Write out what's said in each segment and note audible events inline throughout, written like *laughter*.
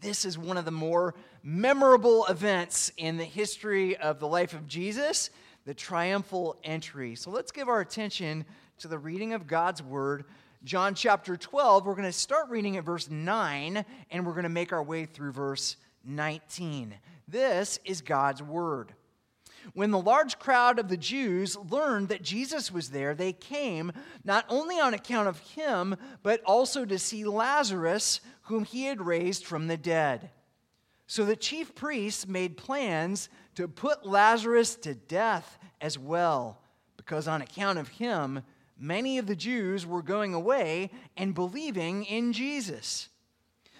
This is one of the more memorable events in the history of the life of Jesus, the triumphal entry. So let's give our attention to the reading of God's word. John chapter 12, we're going to start reading at verse 9, and we're going to make our way through verse 19. This is God's word. When the large crowd of the Jews learned that Jesus was there, they came not only on account of him, but also to see Lazarus, whom he had raised from the dead. So the chief priests made plans to put Lazarus to death as well, because on account of him, many of the Jews were going away and believing in Jesus.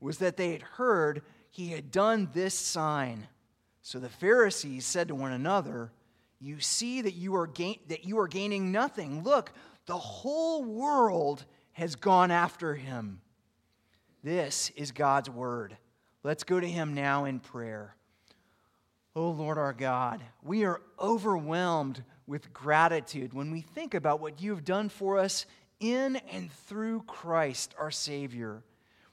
was that they had heard he had done this sign. So the Pharisees said to one another, You see that you are, gain- that you are gaining nothing. Look, the whole world has gone after him. This is God's word. Let's go to him now in prayer. Oh Lord our God, we are overwhelmed with gratitude when we think about what you have done for us in and through Christ our Savior.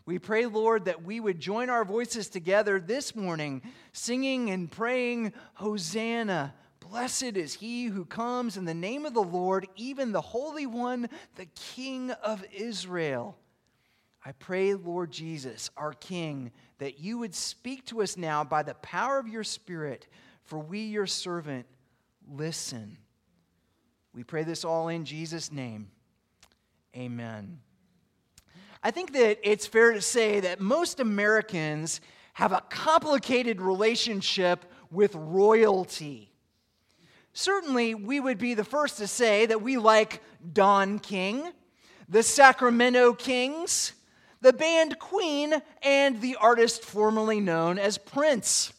We pray, Lord, that we would join our voices together this morning, singing and praying, Hosanna. Blessed is he who comes in the name of the Lord, even the Holy One, the King of Israel. I pray, Lord Jesus, our King, that you would speak to us now by the power of your Spirit, for we, your servant, listen. We pray this all in Jesus' name. Amen. I think that it's fair to say that most Americans have a complicated relationship with royalty. Certainly, we would be the first to say that we like Don King, the Sacramento Kings, the band Queen, and the artist formerly known as Prince.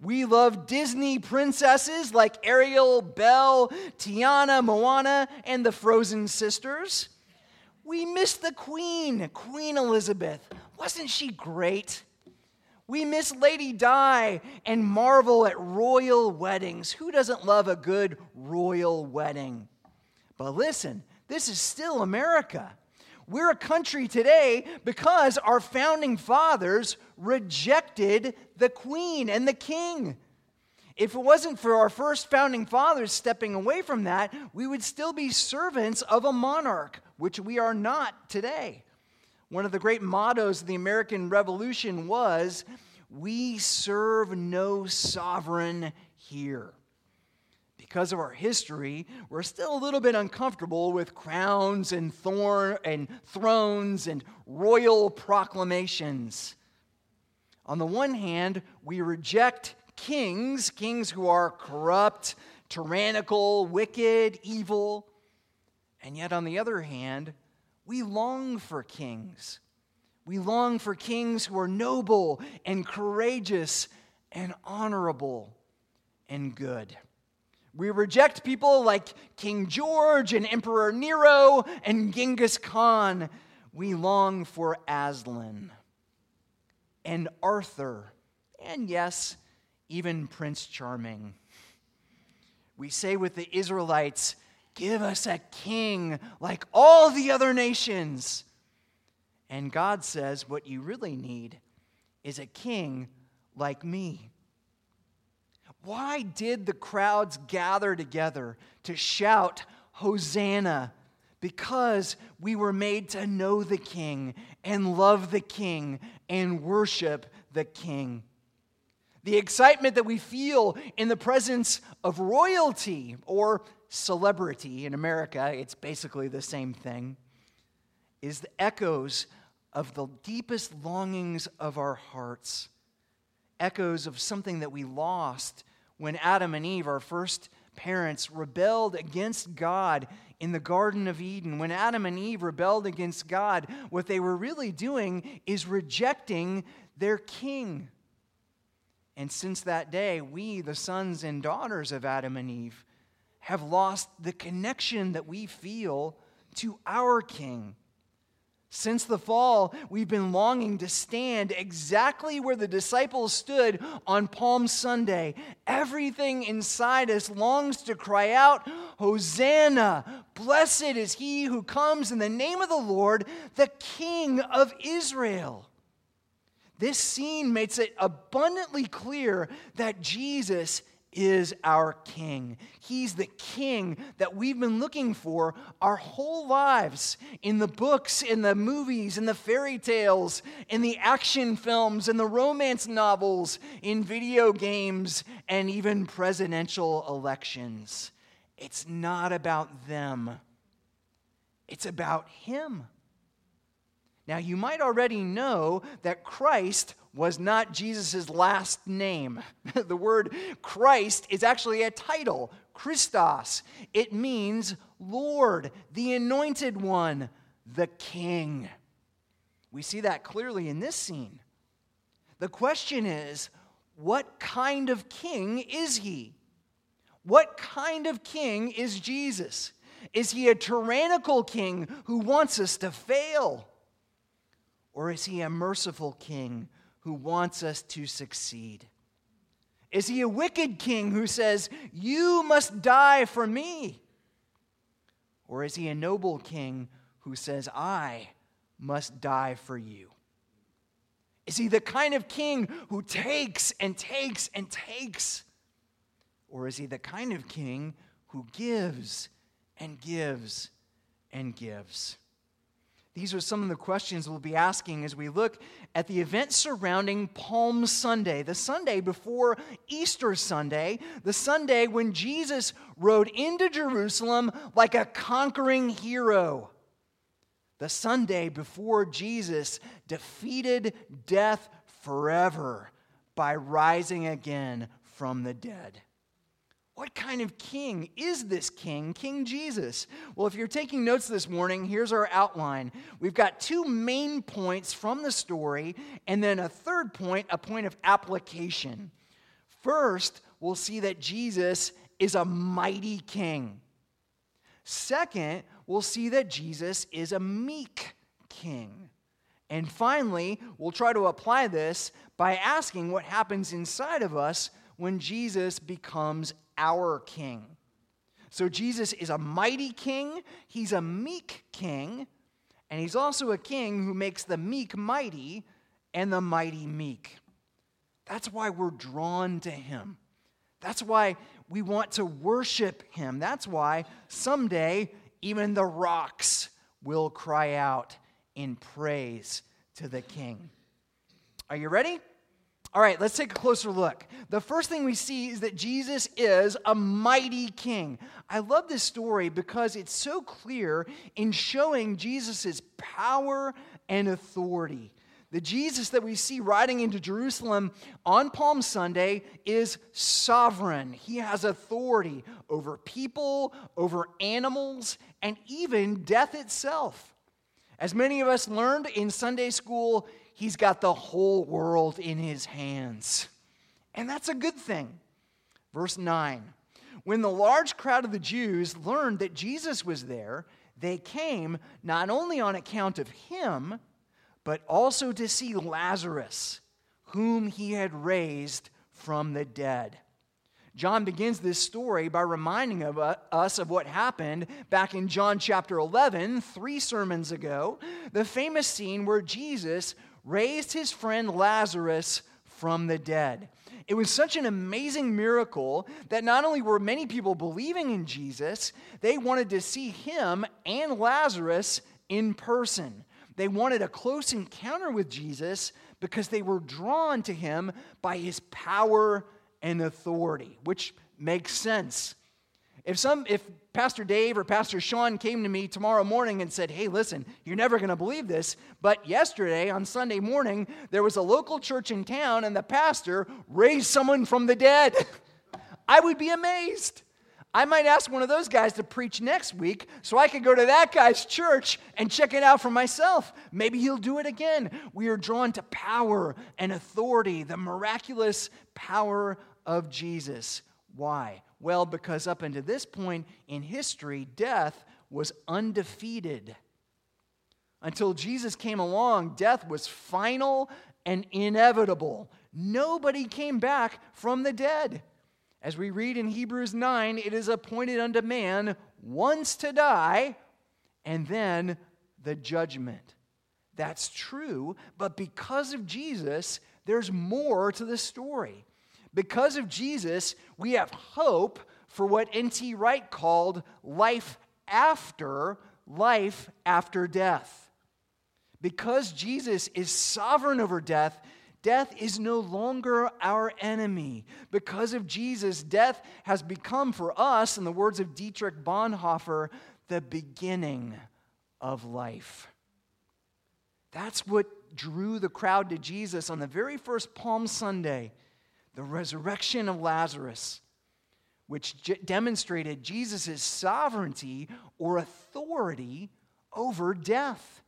We love Disney princesses like Ariel, Belle, Tiana, Moana, and the Frozen sisters. We miss the Queen, Queen Elizabeth. Wasn't she great? We miss Lady Di and marvel at royal weddings. Who doesn't love a good royal wedding? But listen, this is still America. We're a country today because our founding fathers rejected the queen and the king. If it wasn't for our first founding fathers stepping away from that, we would still be servants of a monarch, which we are not today. One of the great mottos of the American Revolution was, We serve no sovereign here. Because of our history, we're still a little bit uncomfortable with crowns and thorn and thrones and royal proclamations. On the one hand, we reject kings, kings who are corrupt, tyrannical, wicked, evil. And yet, on the other hand, we long for kings. We long for kings who are noble and courageous and honorable and good. We reject people like King George and Emperor Nero and Genghis Khan. We long for Aslan and Arthur and, yes, even Prince Charming. We say with the Israelites, Give us a king like all the other nations. And God says, What you really need is a king like me. Why did the crowds gather together to shout, Hosanna? Because we were made to know the king and love the king and worship the king. the excitement that we feel in the presence of royalty or celebrity in America, it's basically the same thing, is the echoes of the deepest longings of our hearts, echoes of something that we lost when Adam and Eve, our first parents, rebelled against God in the Garden of Eden. When Adam and Eve rebelled against God, what they were really doing is rejecting their king. And since that day, we, the sons and daughters of Adam and Eve, have lost the connection that we feel to our King. Since the fall, we've been longing to stand exactly where the disciples stood on Palm Sunday. Everything inside us longs to cry out, Hosanna! Blessed is he who comes in the name of the Lord, the King of Israel. This scene makes it abundantly clear that Jesus is our king. He's the king that we've been looking for our whole lives in the books, in the movies, in the fairy tales, in the action films, in the romance novels, in video games, and even presidential elections. It's not about them, it's about him. Now, you might already know that Christ was not Jesus' last name. *laughs* the word Christ is actually a title, Christos. It means Lord, the anointed one, the King. We see that clearly in this scene. The question is what kind of king is he? What kind of king is Jesus? Is he a tyrannical king who wants us to fail? Or is he a merciful king who wants us to succeed? Is he a wicked king who says, You must die for me? Or is he a noble king who says, I must die for you? Is he the kind of king who takes and takes and takes? Or is he the kind of king who gives and gives and gives? These are some of the questions we'll be asking as we look at the events surrounding Palm Sunday, the Sunday before Easter Sunday, the Sunday when Jesus rode into Jerusalem like a conquering hero, the Sunday before Jesus defeated death forever by rising again from the dead. What kind of king is this king, King Jesus? Well, if you're taking notes this morning, here's our outline. We've got two main points from the story, and then a third point, a point of application. First, we'll see that Jesus is a mighty king. Second, we'll see that Jesus is a meek king. And finally, we'll try to apply this by asking what happens inside of us when Jesus becomes our king. So Jesus is a mighty king, he's a meek king, and he's also a king who makes the meek mighty and the mighty meek. That's why we're drawn to him. That's why we want to worship him. That's why someday even the rocks will cry out in praise to the king. Are you ready? All right, let's take a closer look. The first thing we see is that Jesus is a mighty king. I love this story because it's so clear in showing Jesus' power and authority. The Jesus that we see riding into Jerusalem on Palm Sunday is sovereign. He has authority over people, over animals, and even death itself. As many of us learned in Sunday school, he's got the whole world in his hands. And that's a good thing. Verse 9 When the large crowd of the Jews learned that Jesus was there, they came not only on account of him, but also to see Lazarus, whom he had raised from the dead. John begins this story by reminding of uh, us of what happened back in John chapter 11, three sermons ago, the famous scene where Jesus raised his friend Lazarus from the dead. It was such an amazing miracle that not only were many people believing in Jesus, they wanted to see him and Lazarus in person. They wanted a close encounter with Jesus because they were drawn to him by his power and authority, which makes sense. If some if Pastor Dave or Pastor Sean came to me tomorrow morning and said, "Hey, listen, you're never going to believe this, but yesterday on Sunday morning there was a local church in town and the pastor raised someone from the dead." *laughs* I would be amazed. I might ask one of those guys to preach next week so I could go to that guy's church and check it out for myself. Maybe he'll do it again. We are drawn to power and authority, the miraculous power of Jesus. Why? Well, because up until this point in history, death was undefeated. Until Jesus came along, death was final and inevitable. Nobody came back from the dead. As we read in Hebrews 9, it is appointed unto man once to die and then the judgment. That's true, but because of Jesus, there's more to the story. Because of Jesus, we have hope for what N.T. Wright called life after life after death. Because Jesus is sovereign over death, death is no longer our enemy. Because of Jesus, death has become for us, in the words of Dietrich Bonhoeffer, the beginning of life. That's what drew the crowd to Jesus on the very first Palm Sunday the resurrection of Lazarus, which j- demonstrated Jesus' sovereignty or authority over death.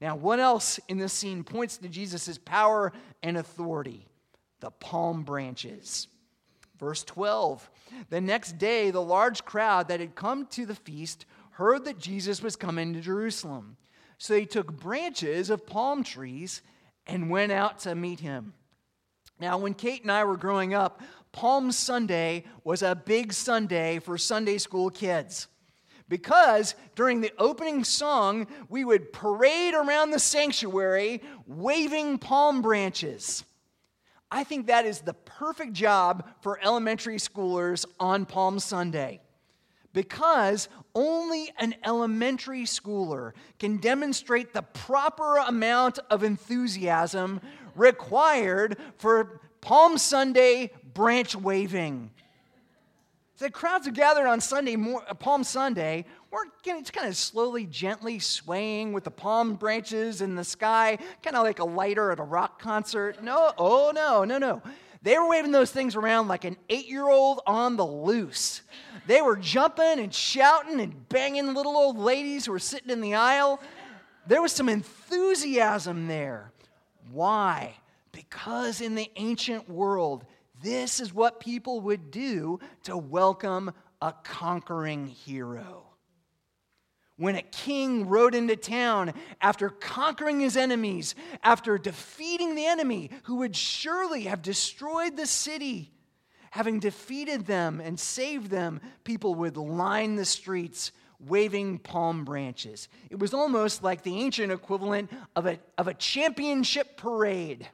Now, what else in this scene points to Jesus' power and authority? The palm branches. Verse 12 The next day, the large crowd that had come to the feast heard that Jesus was coming to Jerusalem. So they took branches of palm trees and went out to meet him. Now, when Kate and I were growing up, Palm Sunday was a big Sunday for Sunday school kids. Because during the opening song, we would parade around the sanctuary waving palm branches. I think that is the perfect job for elementary schoolers on Palm Sunday. Because only an elementary schooler can demonstrate the proper amount of enthusiasm required for Palm Sunday branch waving. The crowds are gathered on Sunday, uh, Palm Sunday, were just kind of slowly, gently swaying with the palm branches in the sky, kind of like a lighter at a rock concert. No, oh no, no, no. They were waving those things around like an eight year old on the loose. They were jumping and shouting and banging little old ladies who were sitting in the aisle. There was some enthusiasm there. Why? Because in the ancient world, this is what people would do to welcome a conquering hero. When a king rode into town after conquering his enemies, after defeating the enemy who would surely have destroyed the city, having defeated them and saved them, people would line the streets waving palm branches. It was almost like the ancient equivalent of a, of a championship parade.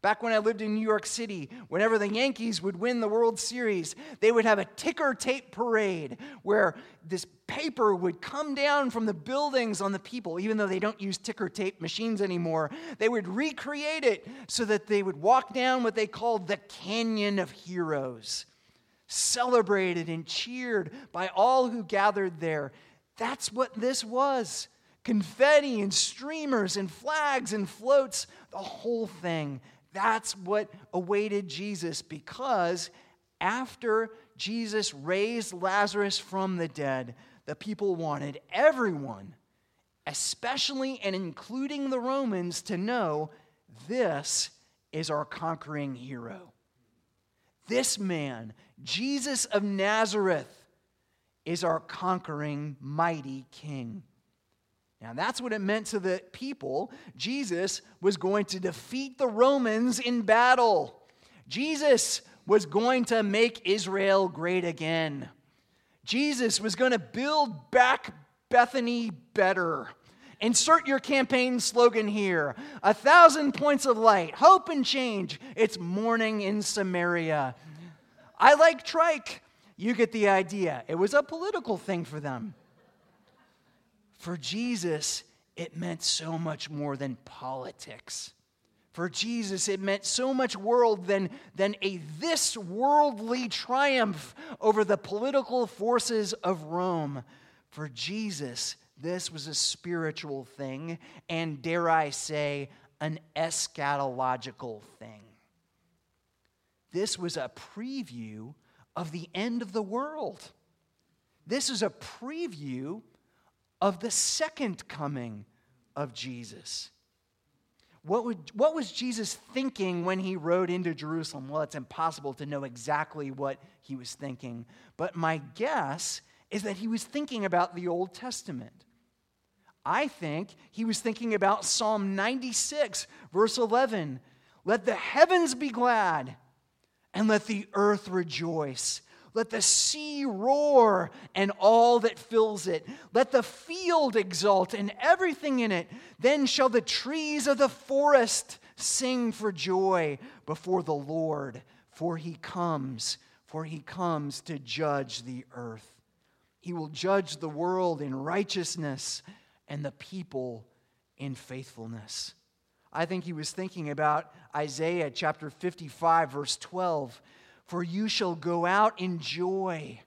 Back when I lived in New York City, whenever the Yankees would win the World Series, they would have a ticker tape parade where this paper would come down from the buildings on the people, even though they don't use ticker tape machines anymore. They would recreate it so that they would walk down what they called the Canyon of Heroes celebrated and cheered by all who gathered there. That's what this was confetti and streamers and flags and floats, the whole thing. That's what awaited Jesus because after Jesus raised Lazarus from the dead, the people wanted everyone, especially and including the Romans, to know this is our conquering hero. This man, Jesus of Nazareth, is our conquering mighty king. Now, that's what it meant to the people. Jesus was going to defeat the Romans in battle. Jesus was going to make Israel great again. Jesus was going to build back Bethany better. Insert your campaign slogan here a thousand points of light, hope and change. It's morning in Samaria. I like Ike. You get the idea. It was a political thing for them. For Jesus, it meant so much more than politics. For Jesus, it meant so much world than, than a this worldly triumph over the political forces of Rome. For Jesus, this was a spiritual thing, and dare I say, an eschatological thing. This was a preview of the end of the world. This is a preview of the second coming of Jesus. What, would, what was Jesus thinking when he rode into Jerusalem? Well, it's impossible to know exactly what he was thinking, but my guess is that he was thinking about the Old Testament. I think he was thinking about Psalm 96, verse 11. Let the heavens be glad and let the earth rejoice. Let the sea roar and all that fills it. Let the field exult and everything in it. Then shall the trees of the forest sing for joy before the Lord, for he comes, for he comes to judge the earth. He will judge the world in righteousness and the people in faithfulness. I think he was thinking about Isaiah chapter 55, verse 12. For you shall go out in joy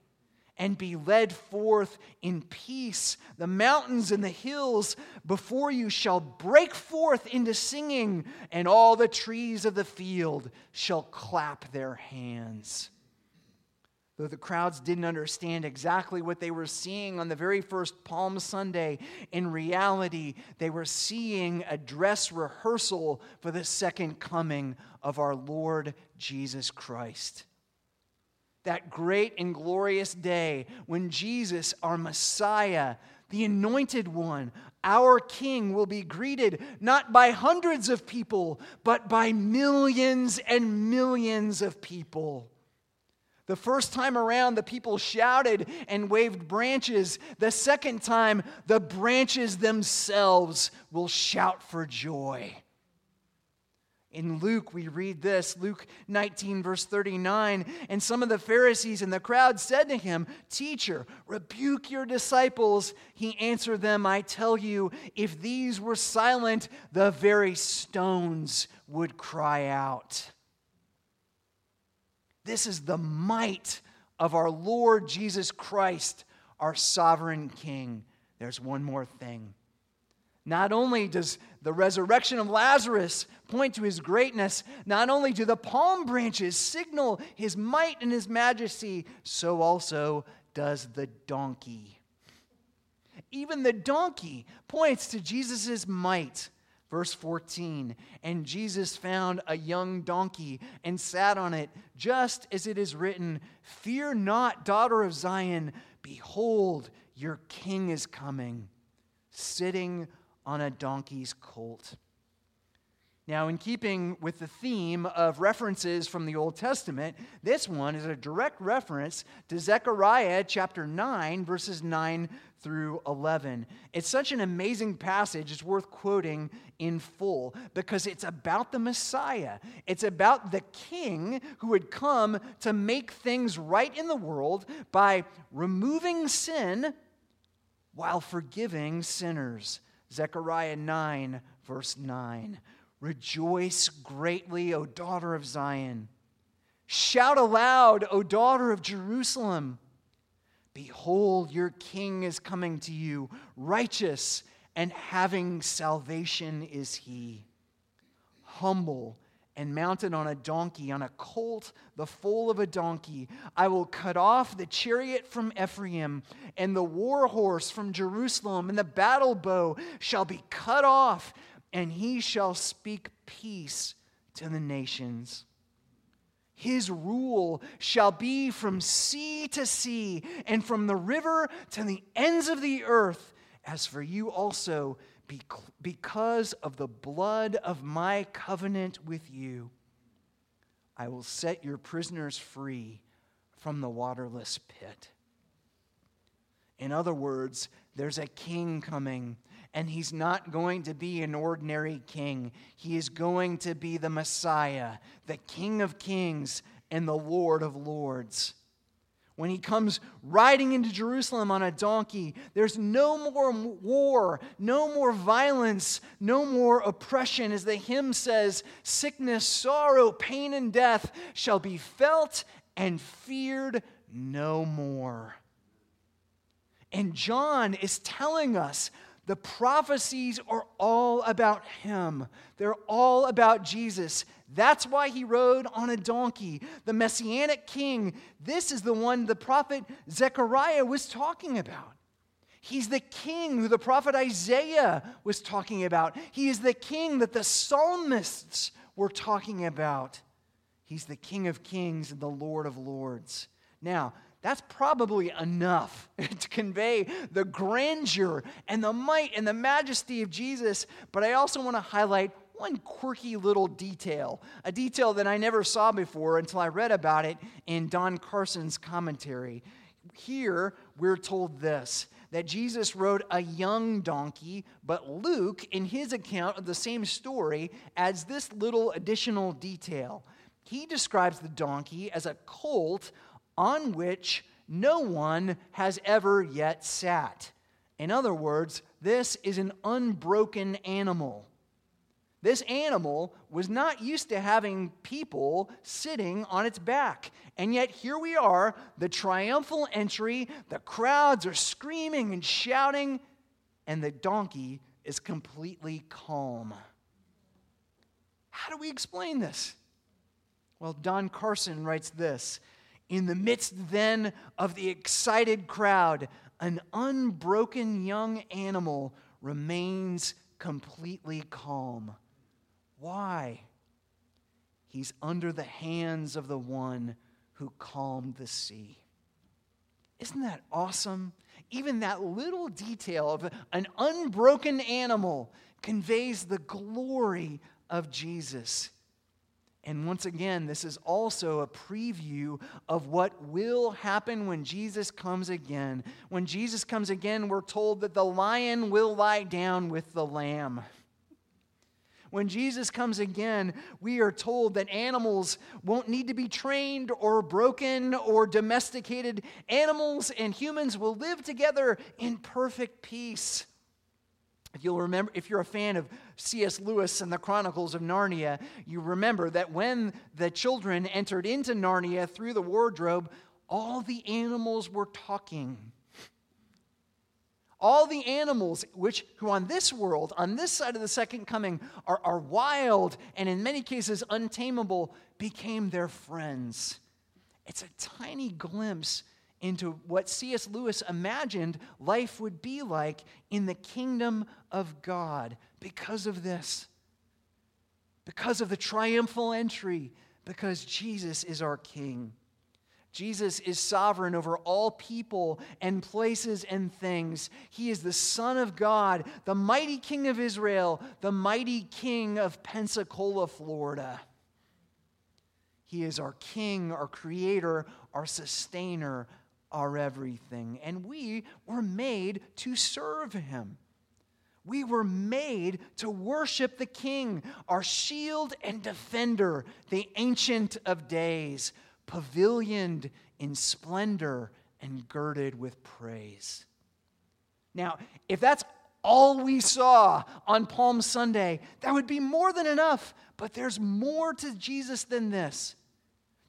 and be led forth in peace. The mountains and the hills before you shall break forth into singing, and all the trees of the field shall clap their hands. Though the crowds didn't understand exactly what they were seeing on the very first Palm Sunday, in reality, they were seeing a dress rehearsal for the second coming of our Lord Jesus Christ. That great and glorious day when Jesus, our Messiah, the anointed one, our King, will be greeted not by hundreds of people, but by millions and millions of people. The first time around, the people shouted and waved branches. The second time, the branches themselves will shout for joy. In Luke, we read this Luke 19, verse 39. And some of the Pharisees in the crowd said to him, Teacher, rebuke your disciples. He answered them, I tell you, if these were silent, the very stones would cry out. This is the might of our Lord Jesus Christ, our sovereign King. There's one more thing. Not only does the resurrection of Lazarus point to his greatness, not only do the palm branches signal his might and his majesty, so also does the donkey. Even the donkey points to Jesus' might. Verse 14 And Jesus found a young donkey and sat on it, just as it is written Fear not, daughter of Zion, behold, your king is coming, sitting on a donkey's colt. Now, in keeping with the theme of references from the Old Testament, this one is a direct reference to Zechariah chapter 9, verses 9 through 11. It's such an amazing passage, it's worth quoting in full because it's about the Messiah. It's about the king who would come to make things right in the world by removing sin while forgiving sinners. Zechariah 9, verse 9. Rejoice greatly, O daughter of Zion. Shout aloud, O daughter of Jerusalem. Behold, your king is coming to you, righteous and having salvation is he. Humble and mounted on a donkey, on a colt, the foal of a donkey. I will cut off the chariot from Ephraim, and the war horse from Jerusalem, and the battle bow shall be cut off and he shall speak peace to the nations. His rule shall be from sea to sea and from the river to the ends of the earth. As for you also, because of the blood of my covenant with you, I will set your prisoners free from the waterless pit. In other words, there's a king coming and he's not going to be an ordinary king. He is going to be the Messiah, the King of kings and the Lord of lords. when he comes riding into Jerusalem on a donkey. There's no more war, no more violence, no more oppression. As the hymn says, sickness, sorrow, pain, and death shall be felt and feared no more. And John is telling us the prophecies are all about him. They're all about Jesus. That's why he rode on a donkey. The messianic king, this is the one the prophet Zechariah was talking about. He's the king who the prophet Isaiah was talking about. He is the king that the psalmists were talking about. He's the king of kings and the lord of lords. Now, that's probably enough *laughs* to convey the grandeur and the might and the majesty of Jesus. But I also want to highlight one quirky little detail, a detail that I never saw before until I read about it in Don Carson's commentary. Here, we're told this that Jesus rode a young donkey, but Luke, in his account of the same story, adds this little additional detail. He describes the donkey as a colt on which no one has ever yet sat. In other words, this is an unbroken animal. This animal was not used to having people sitting on its back. And yet, here we are, the triumphal entry, the crowds are screaming and shouting, and the donkey is completely calm. How do we explain this? Well, Don Carson writes this in the midst then of the excited crowd, an unbroken young animal remains completely calm. Why? He's under the hands of the one who calmed the sea. Isn't that awesome? Even that little detail of an unbroken animal conveys the glory of Jesus. And once again, this is also a preview of what will happen when Jesus comes again. When Jesus comes again, we're told that the lion will lie down with the lamb. When Jesus comes again, we are told that animals won't need to be trained or broken or domesticated. Animals and humans will live together in perfect peace. If you'll remember, if you're a fan of C.S. Lewis and the Chronicles of Narnia, you remember that when the children entered into Narnia through the wardrobe, all the animals were talking. All the animals, which who on this world, on this side of the second coming, are, are wild and in many cases untamable, became their friends. It's a tiny glimpse into what C.S. Lewis imagined life would be like in the kingdom of God because of this, because of the triumphal entry, because Jesus is our King. Jesus is sovereign over all people and places and things. He is the Son of God, the mighty King of Israel, the mighty King of Pensacola, Florida. He is our King, our Creator, our Sustainer, our everything. And we were made to serve him. We were made to worship the King, our shield and defender, the Ancient of Days, pavilioned in splendor and girded with praise. Now, if that's all we saw on Palm Sunday, that would be more than enough. But there's more to Jesus than this.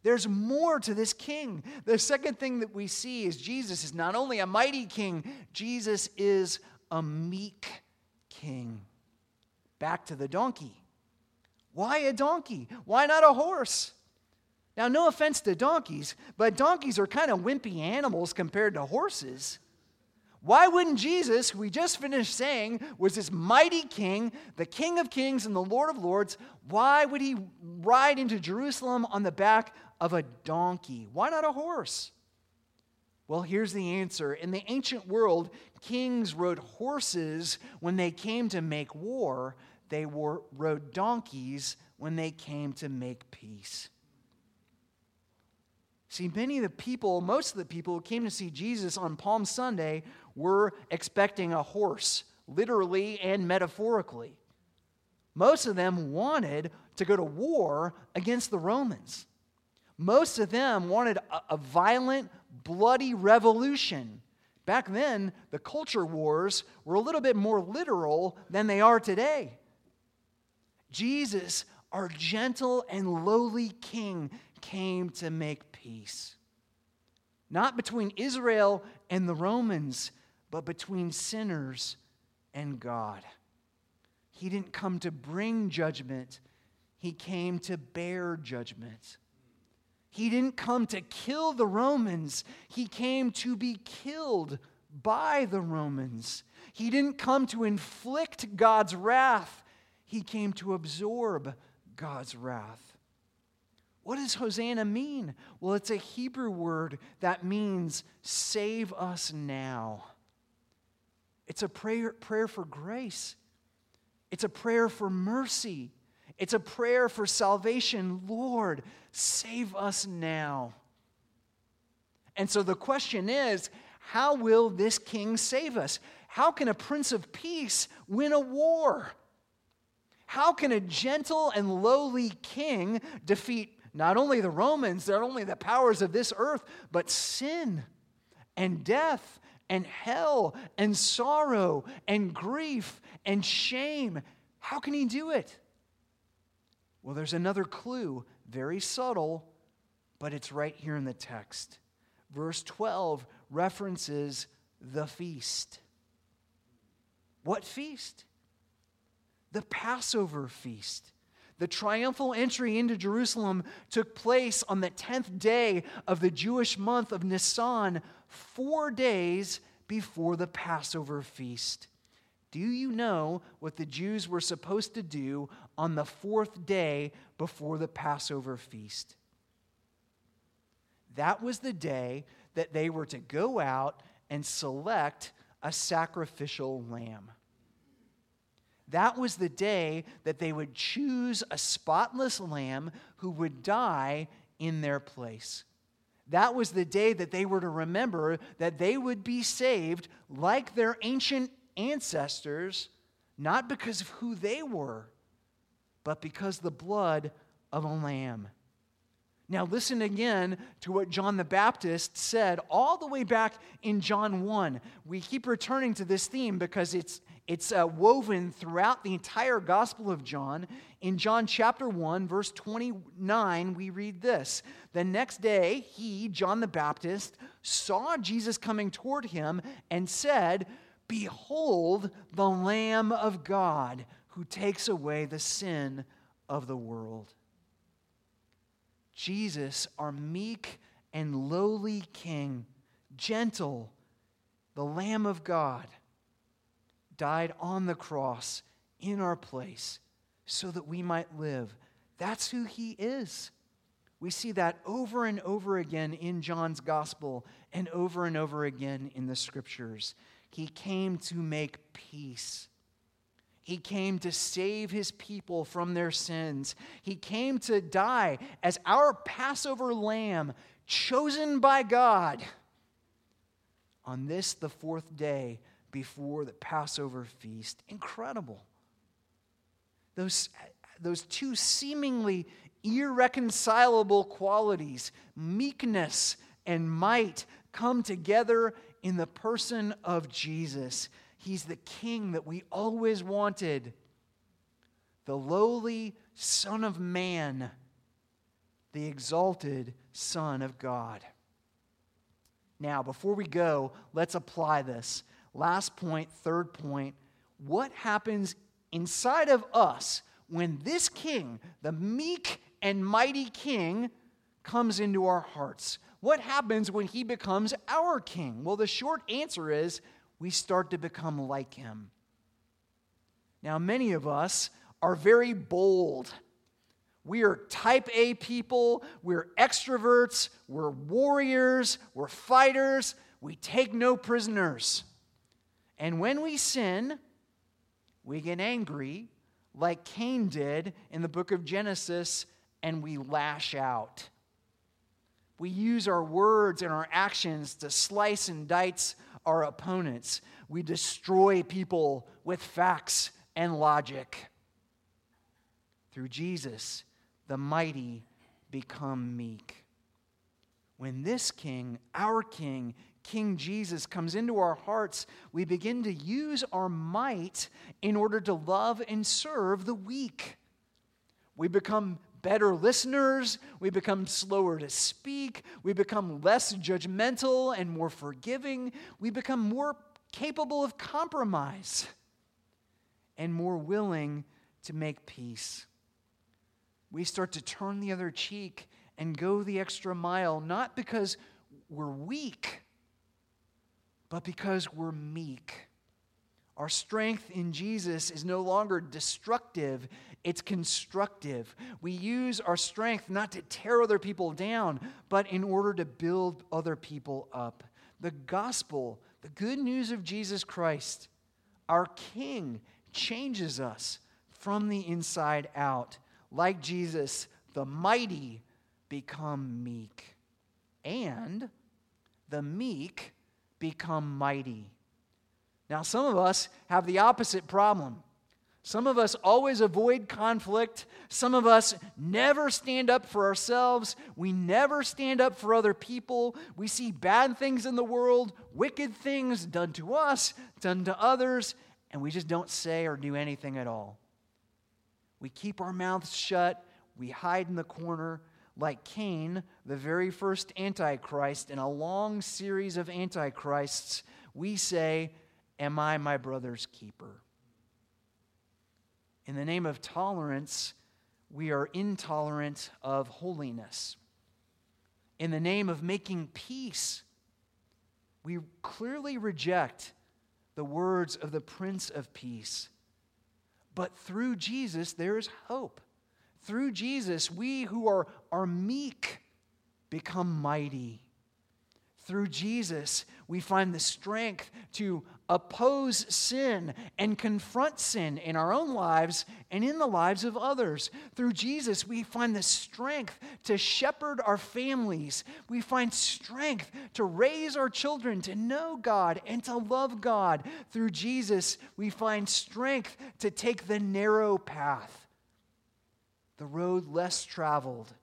There's more to this king. The second thing that we see is Jesus is not only a mighty king, Jesus is a meek king. Back to the donkey. Why a donkey? Why not a horse? Now, no offense to donkeys, but donkeys are kind of wimpy animals compared to horses. Why wouldn't Jesus, we just finished saying was this mighty king, the king of kings and the lord of lords, why would he ride into Jerusalem on the back of a donkey? Why not a horse? Well, here's the answer. In the ancient world, kings rode horses when they came to make war, they were, rode donkeys when they came to make peace. See, many of the people, most of the people who came to see Jesus on Palm Sunday were expecting a horse, literally and metaphorically. Most of them wanted to go to war against the Romans. Most of them wanted a, a violent, bloody revolution. Back then, the culture wars were a little bit more literal than they are today. Jesus, our gentle and lowly king, came to make peace. Not between Israel and the Romans, but between sinners and God. He didn't come to bring judgment, he came to bear judgment. He didn't come to kill the Romans, he came to be killed by the Romans. He didn't come to inflict God's wrath, he came to absorb God's wrath. What does Hosanna mean? Well, it's a Hebrew word that means save us now. It's a prayer, prayer for grace, it's a prayer for mercy, it's a prayer for salvation. Lord, save us now. And so the question is how will this king save us? How can a prince of peace win a war? How can a gentle and lowly king defeat not only the Romans, not only the powers of this earth, but sin and death and hell and sorrow and grief and shame? How can he do it? Well, there's another clue, very subtle, but it's right here in the text. Verse 12 references the feast. What feast? The Passover feast. The triumphal entry into Jerusalem took place on the 10th day of the Jewish month of Nisan, four days before the Passover feast. Do you know what the Jews were supposed to do on the fourth day before the Passover feast? That was the day that they were to go out and select a sacrificial lamb. That was the day that they would choose a spotless lamb who would die in their place. That was the day that they were to remember that they would be saved like their ancient ancestors, not because of who they were, but because the blood of a lamb. Now, listen again to what John the Baptist said all the way back in John 1. We keep returning to this theme because it's, it's uh, woven throughout the entire Gospel of John. In John chapter 1, verse 29, we read this The next day, he, John the Baptist, saw Jesus coming toward him and said, Behold the Lamb of God who takes away the sin of the world. Jesus, our meek and lowly King, gentle, the Lamb of God, died on the cross in our place so that we might live. That's who he is. We see that over and over again in John's gospel and over and over again in the scriptures. He came to make peace. He came to save his people from their sins. He came to die as our Passover lamb, chosen by God on this, the fourth day before the Passover feast. Incredible. Those, those two seemingly irreconcilable qualities, meekness and might, come together in the person of Jesus. He's the king that we always wanted, the lowly Son of Man, the exalted Son of God. Now, before we go, let's apply this. Last point, third point. What happens inside of us when this king, the meek and mighty king, comes into our hearts? What happens when he becomes our king? Well, the short answer is we start to become like him. Now, many of us are very bold. We are type A people, we're extroverts, we're warriors, we're fighters, we take no prisoners. And when we sin, we get angry, like Cain did in the book of Genesis, and we lash out. We use our words and our actions to slice and dice our opponents. We destroy people with facts and logic. Through Jesus, the mighty become meek. when this king, our king, King Jesus, comes into our hearts, we begin to use our might in order to love and serve the weak. We become better listeners. We become slower to speak. We become less judgmental and more forgiving. We become more capable of compromise and more willing to make peace. We start to turn the other cheek and go the extra mile, not because we're weak, but because we're meek. Our strength in Jesus is no longer destructive, it's constructive. We use our strength not to tear other people down, but in order to build other people up. The gospel, the good news of Jesus Christ, our King, changes us from the inside out. Like Jesus, the mighty become meek, and the meek become mighty. Now, some of us have the opposite problem. Some of us always avoid conflict. Some of us never stand up for ourselves. We never stand up for other people. We see bad things in the world, wicked things done to us, done to others, and we just don't say or do anything at all. We keep our mouths shut. We hide in the corner. Like Cain, the very first Antichrist in a long series of Antichrists, we say, Am I my brother's keeper? In the name of tolerance, we are intolerant of holiness. In the name of making peace, we clearly reject the words of the Prince of Peace. But through Jesus, there is hope. Through Jesus, we who are, are meek become mighty. Through Jesus, we find the strength to oppose sin and confront sin in our own lives and in the lives of others. Through Jesus, we find the strength to shepherd our families. We find strength to raise our children to know God and to love God. Through Jesus, we find strength to take the narrow path, the road less traveled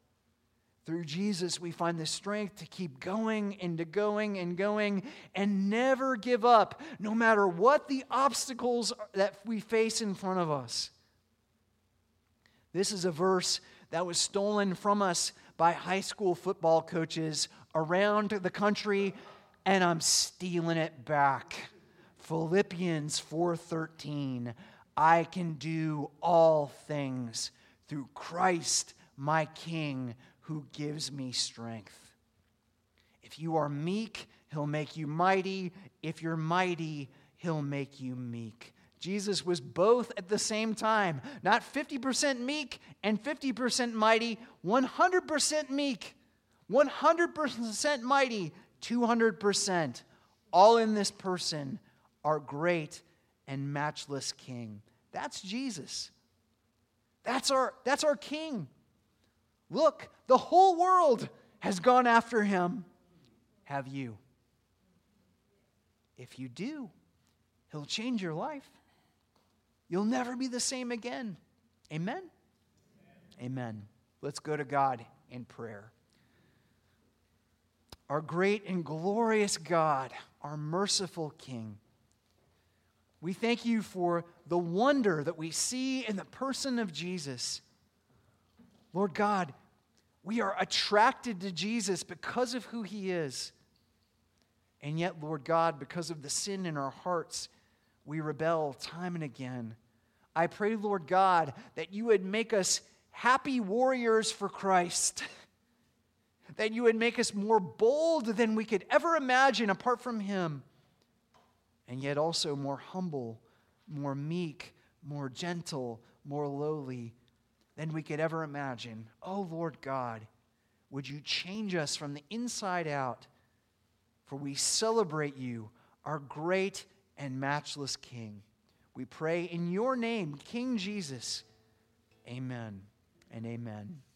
through Jesus, we find the strength to keep going and to going and going and never give up, no matter what the obstacles that we face in front of us. This is a verse that was stolen from us by high school football coaches around the country, and I'm stealing it back. Philippians 4:13 I can do all things through Christ my king who gives me strength. If you are meek, he'll make you mighty. If you're mighty, he'll make you meek. Jesus was both at the same time, not 50% meek and 50% mighty, 100% meek, 100% mighty, 200%. All in this person, our great and matchless King. That's Jesus. That's our, that's our King. Look, the whole world has gone after him. Have you? If you do, he'll change your life. You'll never be the same again. Amen? Amen. Amen. Let's go to God in prayer. Our great and glorious God, our merciful King, we thank you for the wonder that we see in the person of Jesus. Lord God, we are attracted to Jesus because of who he is. And yet, Lord God, because of the sin in our hearts, we rebel time and again. I pray, Lord God, that you would make us happy warriors for Christ, *laughs* that you would make us more bold than we could ever imagine apart from him, and yet also more humble, more meek, more gentle, more lowly than we could ever imagine. Oh, Lord God, would you change us from the inside out? For we celebrate you, our great and matchless King. We pray in your name, King Jesus. Amen and amen.